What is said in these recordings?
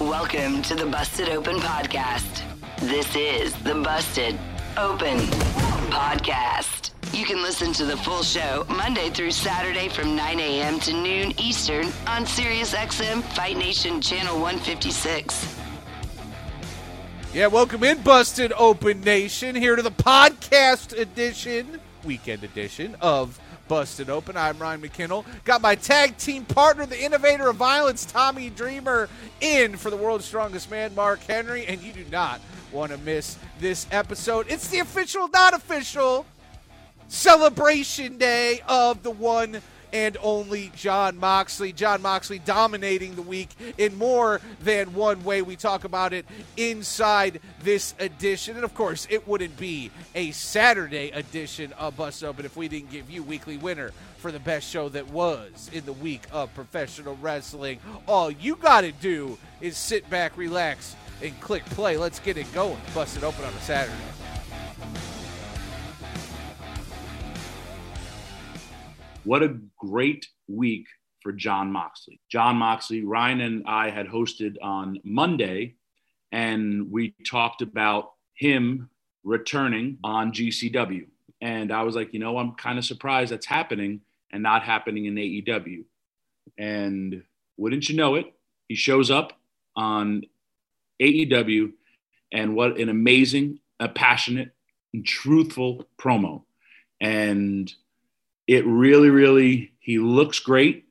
Welcome to the Busted Open Podcast. This is the Busted Open Podcast. You can listen to the full show Monday through Saturday from 9 a.m. to noon Eastern on SiriusXM Fight Nation Channel 156. Yeah, welcome in, Busted Open Nation, here to the podcast edition, weekend edition of Busted Open. I'm Ryan McKinnell. Got my tag team partner, the innovator of violence, Tommy Dreamer, in for the world's strongest man, Mark Henry. And you do not want to miss this episode. It's the official, not official celebration day of the one and only Jon Moxley. Jon Moxley dominating the week in more than one way. We talk about it inside this edition. And of course, it wouldn't be a Saturday edition of Bust Open if we didn't give you weekly winner for the best show that was in the week of professional wrestling. All you got to do is sit back, relax, and click play. Let's get it going. Bust it open on a Saturday. What a great week for Jon Moxley. Jon Moxley, Ryan and I had hosted on Monday, and we talked about him returning on GCW. And I was like, you know, I'm kind of surprised that's happening and not happening in AEW. And wouldn't you know it, he shows up on AEW, and what an amazing, a passionate, and truthful promo. And it really, really, he looks great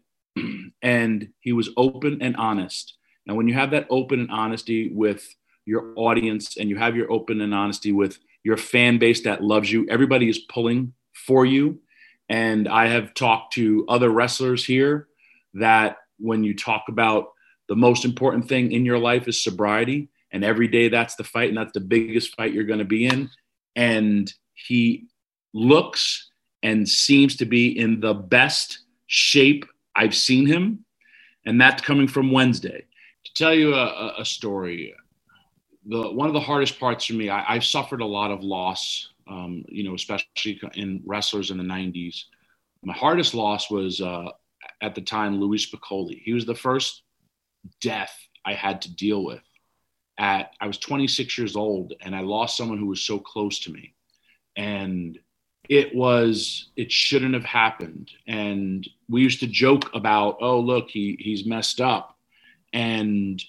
and he was open and honest. And when you have that open and honesty with your audience and you have your open and honesty with your fan base that loves you, everybody is pulling for you. And I have talked to other wrestlers here that when you talk about the most important thing in your life is sobriety, and every day that's the fight, and that's the biggest fight you're going to be in. And he looks and seems to be in the best shape I've seen him. And that's coming from Wednesday. To tell you a, a story, the, one of the hardest parts for me, I, have suffered a lot of loss, um, you know, especially in wrestlers in the 90s. My hardest loss was uh, at the time Louie Spicolli. He was the first death I had to deal with. At I was 26 years old, and I lost someone who was so close to me. And it was it shouldn't have happened. And we used to joke about oh look he he's messed up. And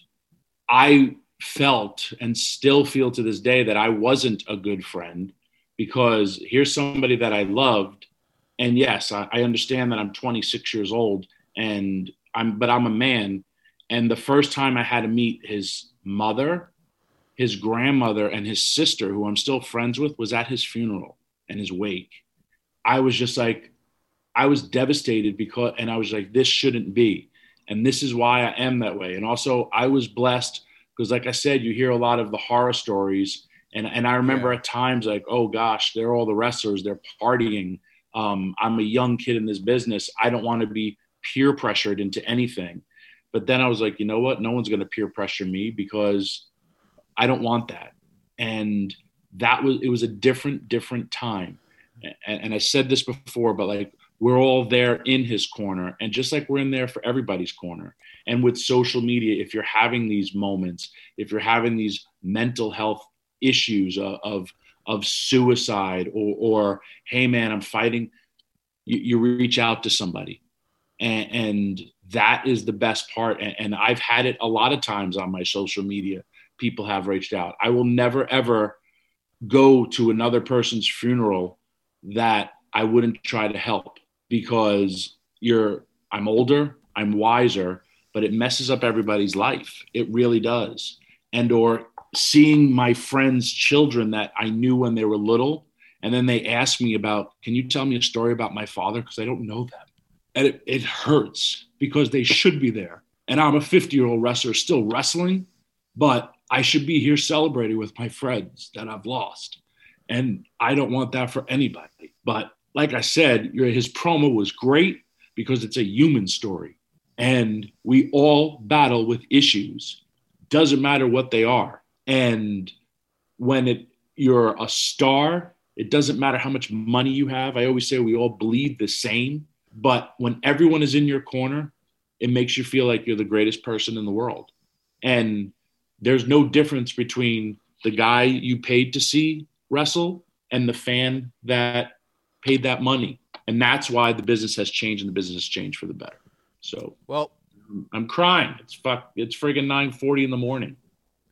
i felt and still feel to this day that i wasn't a good friend because here's somebody that i loved. And yes i, I understand that i'm 26 years old and i'm but i'm a man. And the first time i had to meet his mother his grandmother and his sister who i'm still friends with was at his funeral and his wake. I was just like, I was devastated because, and I was like, this shouldn't be. And this is why I am that way. And also, I was blessed because, like I said, you hear a lot of the horror stories. And, and I remember yeah. at times, like, oh gosh, they're all the wrestlers, they're partying. Um, I'm a young kid in this business. I don't want to be peer pressured into anything. But then I was like, you know what? No one's going to peer pressure me because I don't want that. And that was it was a different different time and, and, i said this before but like we're all there in his corner and just like we're in there for everybody's corner and with social media if you're having these moments if you're having these mental health issues of of, of suicide or, or hey man i'm fighting you, you reach out to somebody and, and that is the best part. And, and I've had it a lot of times on my social media. People have reached out. I will never, ever go to another person's funeral that I wouldn't try to help because you're, I'm older, I'm wiser, but it messes up everybody's life. It really does. And, or seeing my friends' children that I knew when they were little, and then they ask me about, can you tell me a story about my father? Because I don't know them. And it, it hurts because they should be there. And I'm a 50 year old wrestler still wrestling, but I should be here celebrating with my friends that I've lost. And I don't want that for anybody. But like I said, his promo was great because it's a human story. And we all battle with issues. Doesn't matter what they are. And when it you're a star, it doesn't matter how much money you have. I always say we all bleed the same. But when everyone is in your corner, it makes you feel like you're the greatest person in the world. And there's no difference between the guy you paid to see wrestle and the fan that paid that money. And that's why the business has changed and the business has changed for the better. So, well, I'm crying. It's fuck. It's friggin' 9:40 in the morning.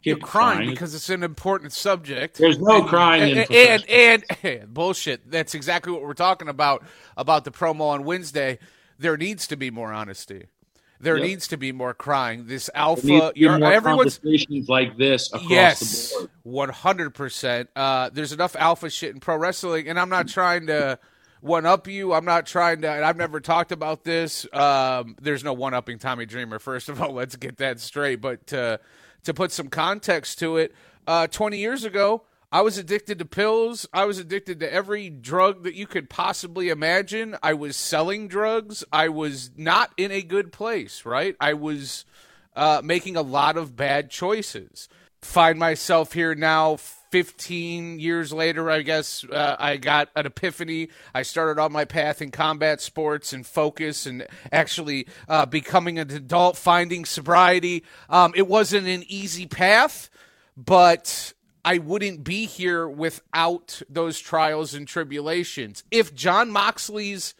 You're crying, crying, because it's an important subject. There's no and, crying and and, and, and, bullshit. That's exactly what we're talking about about the promo on Wednesday. There needs to be more honesty. There yep. needs to be more crying. This alpha, you're, everyone's conversations like this. Across yes, one hundred percent. Uh, there's enough alpha shit in pro wrestling, and I'm not trying to one up you. I'm not trying to. I've never talked about this. Um, there's no one upping Tommy Dreamer. First of all, let's get that straight. But uh, to put some context to it, uh, 20 years ago, I was addicted to pills. I was addicted to every drug that you could possibly imagine. I was selling drugs. I was not in a good place, right? I was uh, making a lot of bad choices. Find myself here now 15 years later, I guess uh, I got an epiphany. I started on my path in combat sports and focus and actually uh, becoming an adult, finding sobriety. Um, it wasn't an easy path, but I wouldn't be here without those trials and tribulations. If Jon Moxley's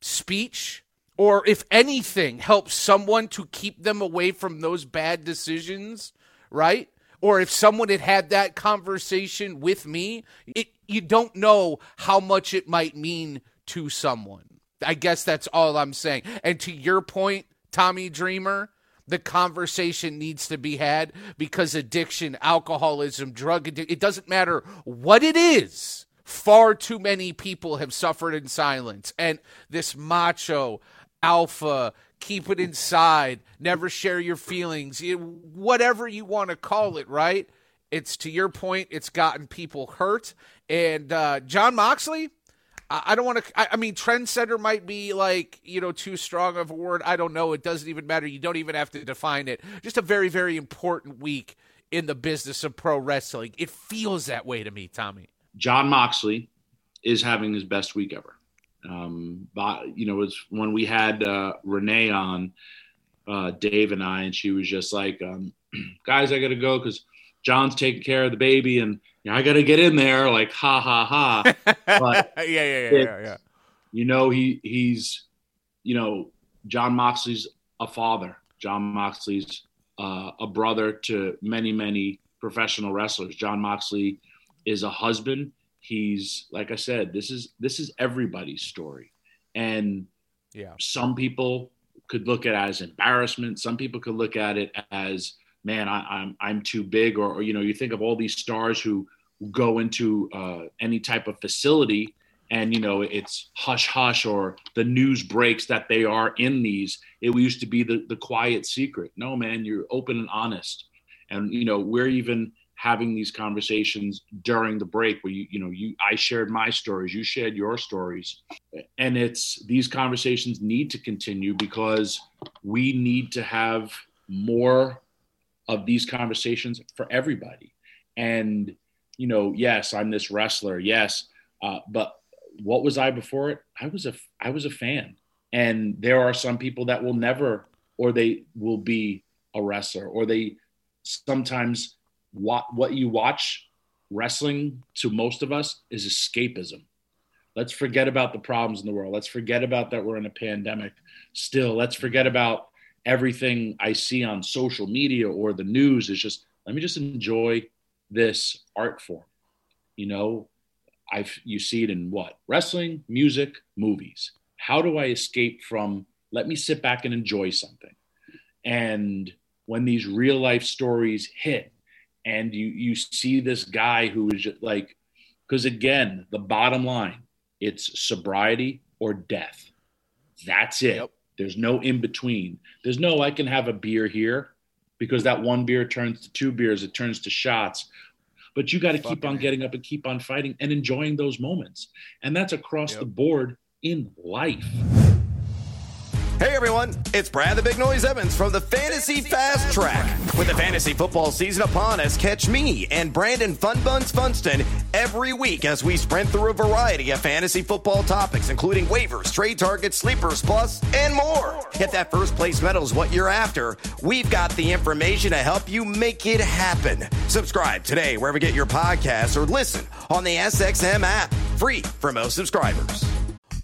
speech or if anything helps someone to keep them away from those bad decisions, right? or if someone had had that conversation with me, it, you don't know how much it might mean to someone. I guess that's all I'm saying. And to your point, Tommy Dreamer, the conversation needs to be had because addiction, alcoholism, drug addiction, it doesn't matter what it is. Far too many people have suffered in silence. And this macho, alpha, keep it inside, never share your feelings, whatever you want to call it, right? It's to your point, it's gotten people hurt. And uh, Jon Moxley, I don't want to. I mean, trendsetter might be like you know too strong of a word. I don't know. It doesn't even matter. You don't even have to define it. Just a very, very important week in the business of pro wrestling. It feels that way to me, Tommy. Jon Moxley is having his best week ever. Um, but, you know, it was when we had uh, Renee on, uh, Dave and I, and she was just like, um, guys, I got to go because John's taking care of the baby and you know, I got to get in there. Like, ha, ha, ha. But yeah, yeah, yeah, yeah, yeah. You know, he he's, you know, Jon Moxley's a father. Jon Moxley's uh, a brother to many, many professional wrestlers. Jon Moxley is a husband he's like i said this is this is everybody's story and yeah some people could look at it as embarrassment some people could look at it as man I, am I'm, I'm too big or, or, you know you think of all these stars who go into uh, any type of facility and you know it's hush hush or the news breaks that they are in these. It used to be the, the quiet secret. No man you're open and honest. And you know we're even having these conversations during the break where you you know you I shared my stories you shared your stories. And it's these conversations need to continue because we need to have more of these conversations for everybody and you know yes I'm this wrestler yes uh, but what was I before it I was a I was a fan and there are some people that will never or they will be a wrestler or they sometimes what what you watch wrestling to most of us is escapism. Let's forget about the problems in the world. Let's forget about that we're in a pandemic still. Let's forget about everything I see on social media or the news is just let me just enjoy this art form. You know, I've you see it in what wrestling, music, movies. How do I escape from? Let me sit back and enjoy something. And when these real life stories hit, and you you see this guy who is just like, because again, the bottom line, it's sobriety or death. That's it. Yep. There's no in between. There's no I can have a beer here because that one beer turns to two beers, it turns to shots. But you got to keep on getting up and keep on fighting and enjoying those moments. And that's across yep. the board in life. Hey everyone, it's Brad the Big Noise Evans from the Fantasy Fast Track. With the fantasy football season upon us, catch me and Brandon Fun Buns Funston every week as we sprint through a variety of fantasy football topics, including waivers, trade targets, sleepers, plus, and more. If that first place medal is what you're after, we've got the information to help you make it happen. Subscribe today wherever you get your podcasts or listen on the SXM app, free for most subscribers.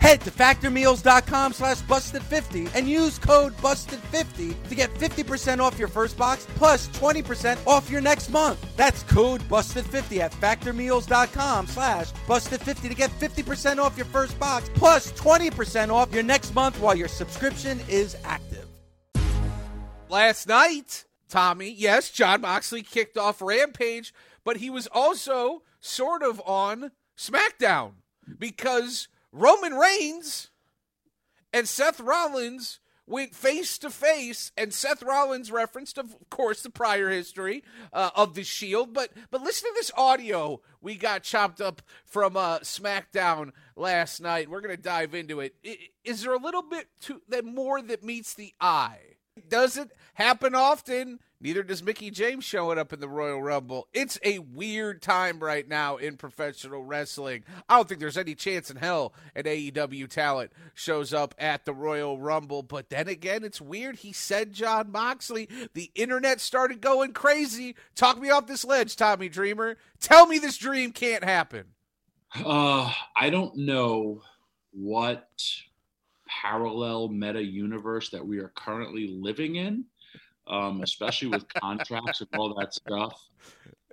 Head to factormeals.com slash busted50 and use code busted50 to get 50% off your first box plus 20% off your next month. That's code busted50 at factormeals.com slash busted50 to get 50% off your first box plus 20% off your next month while your subscription is active. Last night, Tommy, yes, Jon Moxley kicked off Rampage, but he was also sort of on SmackDown because Roman Reigns and Seth Rollins went face to face, and Seth Rollins referenced, of course, the prior history uh, of the Shield. But but listen to this audio we got chopped up from uh, SmackDown last night. We're gonna dive into it. Is there a little bit to that more that meets the eye? Does it happen often? Neither does Mickie James showing up in the Royal Rumble. It's a weird time right now in professional wrestling. I don't think there's any chance in hell an AEW talent shows up at the Royal Rumble. But then again, it's weird. He said Jon Moxley. The internet started going crazy. Talk me off this ledge, Tommy Dreamer. Tell me this dream can't happen. Uh, I don't know what parallel meta universe that we are currently living in um, especially with contracts and all that stuff.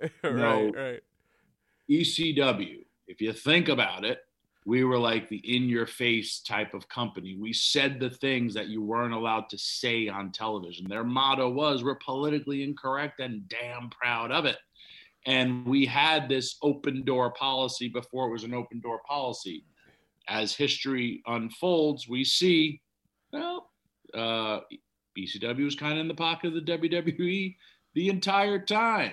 right, know, right. ECW, if you think about it, we were like the in your face type of company. We said the things that you weren't allowed to say on television. Their motto was, We're politically incorrect and damn proud of it. And we had this open door policy before it was an open door policy. As history unfolds, we see, well, uh, ECW was kind of in the pocket of the WWE the entire time.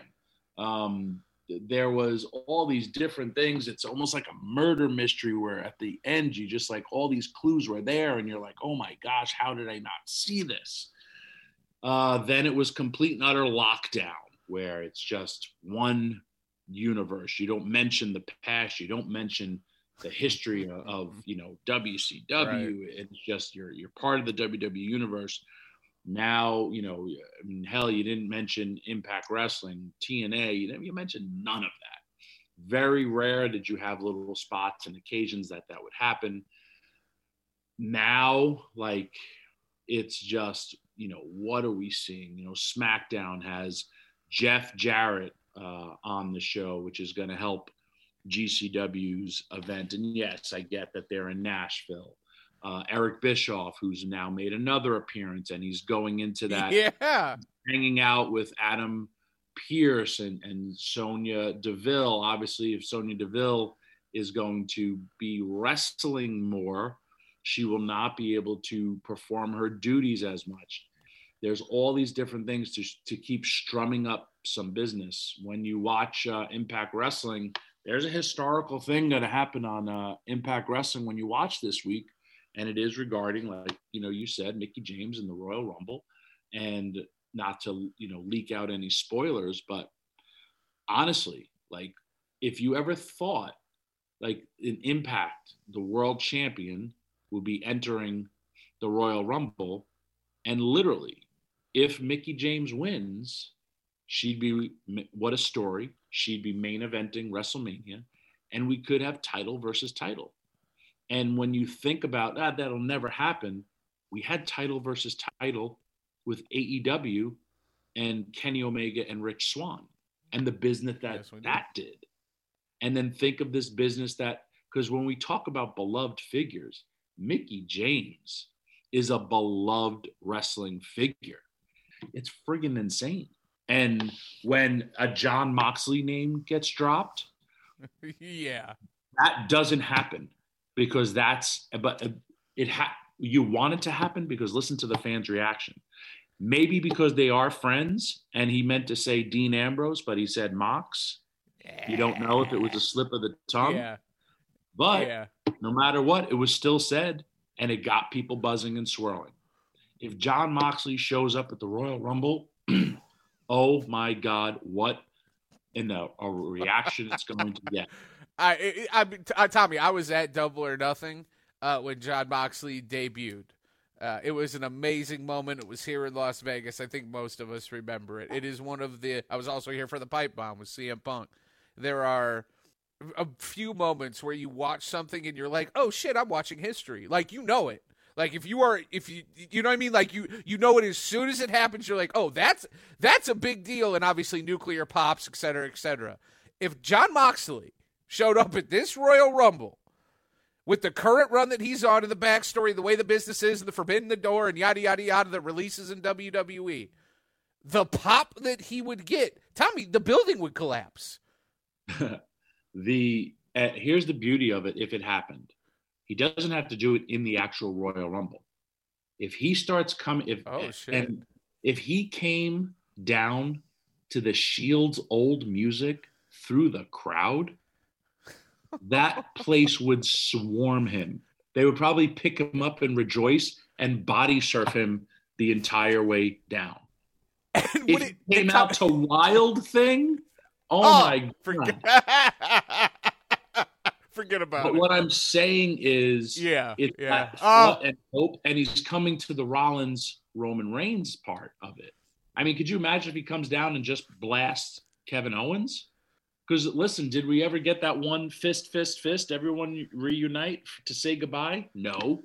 Um, there was all these different things. It's almost like a murder mystery where at the end you just like all these clues were there, and you're like, oh my gosh, how did I not see this? Uh, then it was complete and utter lockdown where it's just one universe. You don't mention the past. You don't mention the history of, of you know WCW. Right. It's just you're you're part of the WWE universe. Now, you know, I mean, hell, you didn't mention Impact Wrestling, TNA. You, you mentioned none of that. Very rare did you have little spots and occasions that that would happen. Now, like, it's just, you know, what are we seeing? You know, SmackDown has Jeff Jarrett uh, on the show, which is going to help GCW's event. And yes, I get that they're in Nashville uh, Eric Bischoff, who's now made another appearance, and he's going into that. Yeah. Hanging out with Adam Pearce and, and Sonya Deville. Obviously, if Sonya Deville is going to be wrestling more, she will not be able to perform her duties as much. there's all these different things to to keep strumming up some business. When you watch uh, Impact Wrestling, there's a historical thing going to happen on uh, Impact Wrestling when you watch this week, and it is regarding, like you know, you said Mickie James in the Royal Rumble, and not to you know leak out any spoilers, but honestly, like if you ever thought like an Impact, the world champion, would be entering the Royal Rumble, and literally, if Mickie James wins, she'd be what a story. She'd be main eventing WrestleMania, and we could have title versus title. And when you think about that, that'll never happen. We had title versus title with AEW and Kenny Omega and Rich Swann and the business that yes, that did. And then think of this business that, because when we talk about beloved figures, Mickie James is a beloved wrestling figure. It's friggin' insane. And when a Jon Moxley name gets dropped, yeah, that doesn't happen because that's, but uh, it ha- you want it to happen because listen to the fans' reaction. Maybe because they are friends and he meant to say Dean Ambrose, but he said Mox. You don't know if it was a slip of the tongue. Yeah. But yeah. no matter what, it was still said and it got people buzzing and swirling. If john Moxley shows up at the Royal Rumble, oh my God, what in the a reaction it's going to get. I, I, I, Tommy, I was at Double or Nothing uh, when Jon Moxley debuted. Uh, it was an amazing moment. It was here in Las Vegas. I think most of us remember it. It is one of the. I was also here for the pipe bomb with CM Punk. There are a few moments where you watch something and you're like, "Oh shit, I'm watching history." Like you know it. Like if you are, if you, you know what I mean. Like you, you know it as soon as it happens. You're like, "Oh, that's that's a big deal." And obviously, nuclear pops, et cetera, et cetera. If Jon Moxley showed up at this Royal Rumble with the current run that he's on, and the backstory, the way the business is, and the Forbidden the Door, and yada yada yada, the releases in WWE, the pop that he would get, Tommy, the building would collapse. the uh, here's the beauty of it. If it happened, he doesn't have to do it in the actual Royal Rumble. If he starts coming, if oh shit, and if he came down to the Shield's old music through the crowd that place would swarm him. They would probably pick him up and rejoice and body surf him the entire way down. And if it, it came out to Wild Thing, oh, oh my forget, god! forget about but it. But what I'm saying is, yeah, it's yeah. Oh. and hope, and he's coming to the Rollins Roman Reigns part of it. I mean, could you imagine if he comes down and just blasts Kevin Owens? Because listen, did we ever get that one fist, fist, fist? Everyone reunite to say goodbye? No.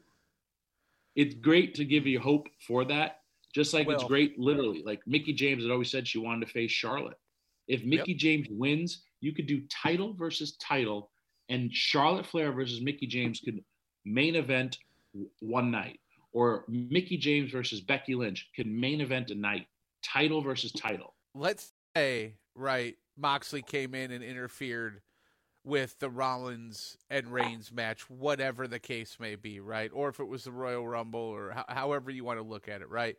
It's great to give you hope for that. Just like well, it's great, literally. Like Mickie James had always said she wanted to face Charlotte. If Mickie yep. James wins, you could do title versus title, and Charlotte Flair versus Mickie James could main event one night, or Mickie James versus Becky Lynch could main event a night, title versus title. Let's say, right, Moxley came in and interfered with the Rollins and Reigns match, whatever the case may be, right? Or if it was the Royal Rumble or ho- however you want to look at it, right?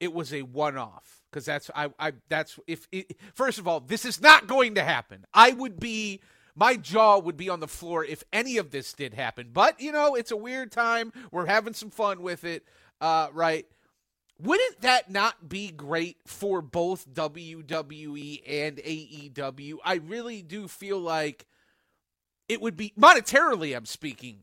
It was a one-off because that's I, I that's if it, first of all, this is not going to happen. I would be my jaw would be on the floor if any of this did happen. But you know, it's a weird time. We're having some fun with it, uh, right? Wouldn't that not be great for both WWE and AEW? I really do feel like it would be monetarily, I'm speaking,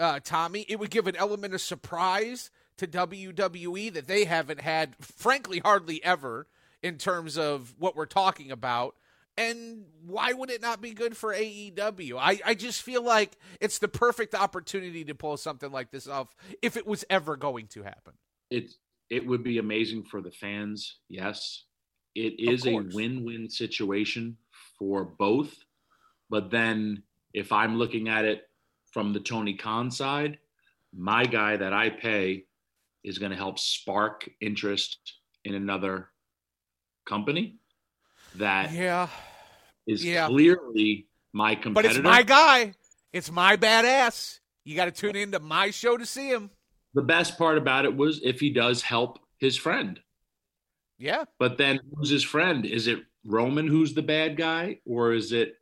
uh, Tommy. It would give an element of surprise to WWE that they haven't had, frankly, hardly ever in terms of what we're talking about. And why would it not be good for AEW? I, I just feel like it's the perfect opportunity to pull something like this off if it was ever going to happen. It's it would be amazing for the fans. Yes. It is a win win situation for both. But then if I'm looking at it from the Tony Khan side, my guy that I pay is going to help spark interest in another company that yeah is yeah. clearly my competitor. But it's my guy. It's my badass. You got to tune into my show to see him the best part about it was if he does help his friend. Yeah. But then who's his friend? Is it Roman who's the bad guy, or is it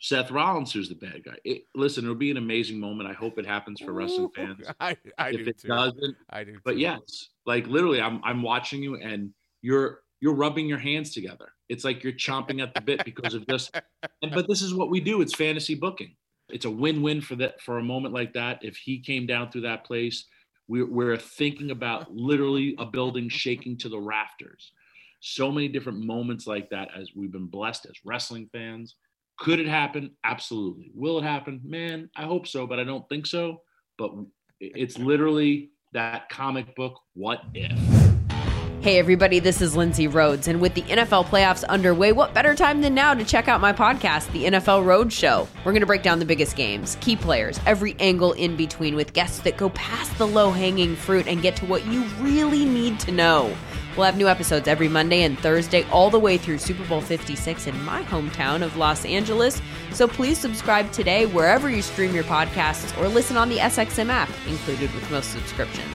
Seth Rollins who's the bad guy? It, listen, it'll be an amazing moment. I hope it happens for wrestling fans. I, I if do it too. doesn't, I do. but too. yes, like literally, I'm I'm watching you and you're you're rubbing your hands together. It's like you're chomping at the bit because of this. And but this is what we do. It's fantasy booking. It's a win-win for that for a moment like that. If he came down through that place, we're, we're thinking about literally a building shaking to the rafters. So many different moments like that as we've been blessed as wrestling fans. Could it happen? Absolutely. Will it happen? Man, I hope so, but I don't think so. But it's literally that comic book, What If? Hey, everybody, this is Lindsay Rhodes. And with the NFL playoffs underway, what better time than now to check out my podcast, The NFL Road Show? We're going to break down the biggest games, key players, every angle in between with guests that go past the low hanging fruit and get to what you really need to know. We'll have new episodes every Monday and Thursday, all the way through Super Bowl 56 in my hometown of Los Angeles. So please subscribe today wherever you stream your podcasts or listen on the SXM app, included with most subscriptions.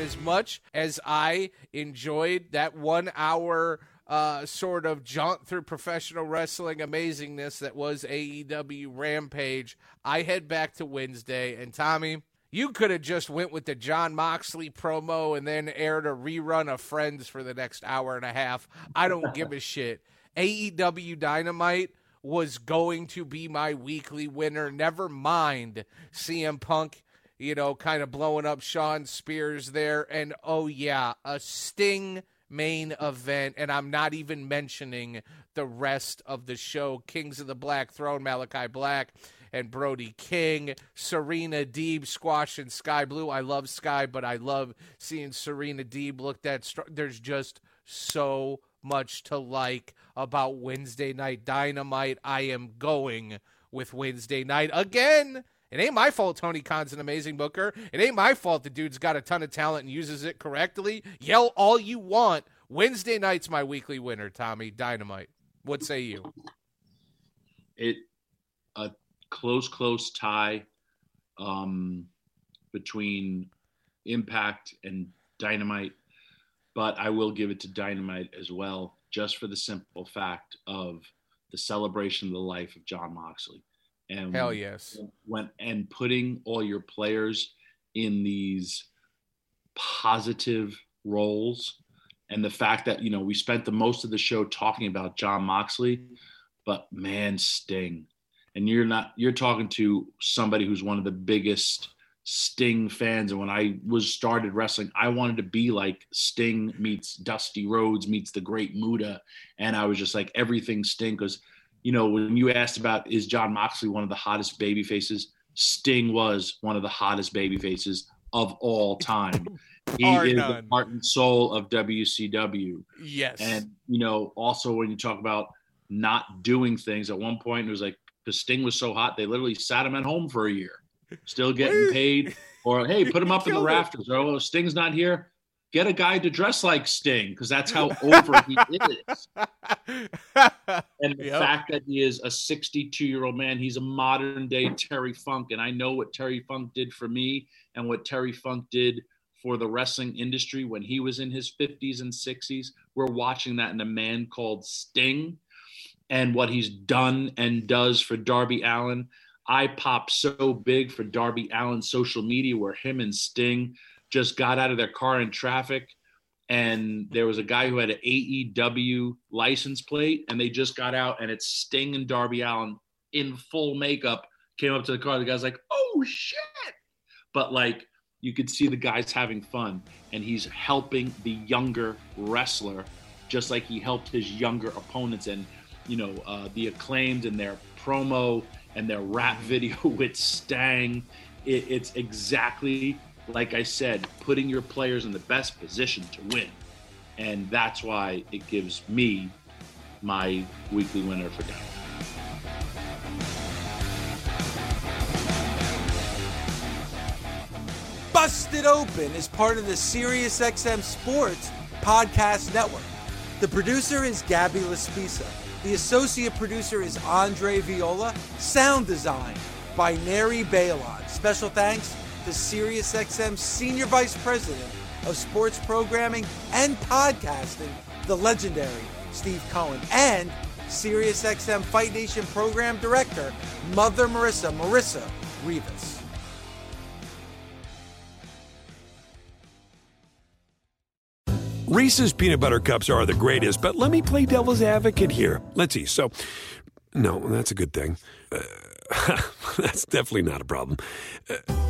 As much as I enjoyed that one hour uh, sort of jaunt through professional wrestling amazingness that was AEW Rampage, I head back to Wednesday. And Tommy, you could have just went with the Jon Moxley promo and then aired a rerun of Friends for the next hour and a half. I don't give a shit. AEW Dynamite was going to be my weekly winner. Never mind CM Punk you know, kind of blowing up Shawn Spears there. And oh, yeah, a Sting main event. And I'm not even mentioning the rest of the show Kings of the Black Throne, Malakai Black. And Brody King, Serena Deeb squashing Sky Blue. I love Sky, but I love seeing Serena Deeb look that. Str- There's just so much to like about Wednesday Night Dynamite. I am going with Wednesday night again. It ain't my fault Tony Khan's an amazing booker. It ain't my fault the dude's got a ton of talent and uses it correctly. Yell all you want. Wednesday night's my weekly winner, Tommy. Dynamite. What say you? It a close, close tie um, between Impact and Dynamite, but I will give it to Dynamite as well, just for the simple fact of the celebration of the life of Jon Moxley and hell yes. when and putting all your players in these positive roles. And the fact that you know we spent the most of the show talking about Jon Moxley but man Sting. And you're not you're talking to somebody who's one of the biggest Sting fans. And when I was started wrestling I wanted to be like Sting meets Dusty Rhodes meets the great Muta and I was just like everything Sting because you know, when you asked about is Jon Moxley one of the hottest baby faces, Sting was one of the hottest baby faces of all time. He is none. the heart and soul of WCW. Yes. And, you know, also when you talk about not doing things, at one point it was like, because Sting was so hot, they literally sat him at home for a year, still getting paid. Or, hey, put him up in the rafters. Oh, Sting's not here get a guy to dress like Sting because that's how over he is. And the yep. fact that he is a 62 year old man, he's a modern day Terry Funk. And I know what Terry Funk did for me and what Terry Funk did for the wrestling industry when he was in his 50s and 60s. We're watching that in a man called Sting and what he's done and does for Darby Allin. I popped so big for Darby Allin's social media where him and Sting just got out of their car in traffic and there was a guy who had an AEW license plate, and they just got out, and it's Sting and Darby Allin in full makeup came up to the car. The guy's like, "Oh shit!" But like, you could see the guy's having fun, and he's helping the younger wrestler, just like he helped his younger opponents. And you know, uh, the acclaimed and their promo and their rap video with Stang. It, it's exactly like I said, putting your players in the best position to win. And that's why it gives me my weekly winner for Dallas. Busted Open is part of the SiriusXM Sports Podcast Network. The producer is Gabby Laspisa. The associate producer is Andre Viola. Sound design by Neri Balon. Special thanks to SiriusXM Senior Vice President of Sports Programming and Podcasting, the legendary Steve Cohen, and SiriusXM Fight Nation Program Director, Mother Marissa, Marissa Rivas. Reese's peanut butter cups are the greatest, but let me play devil's advocate here. Let's see. So, no, that's a good thing. Uh, that's definitely not a problem. Uh,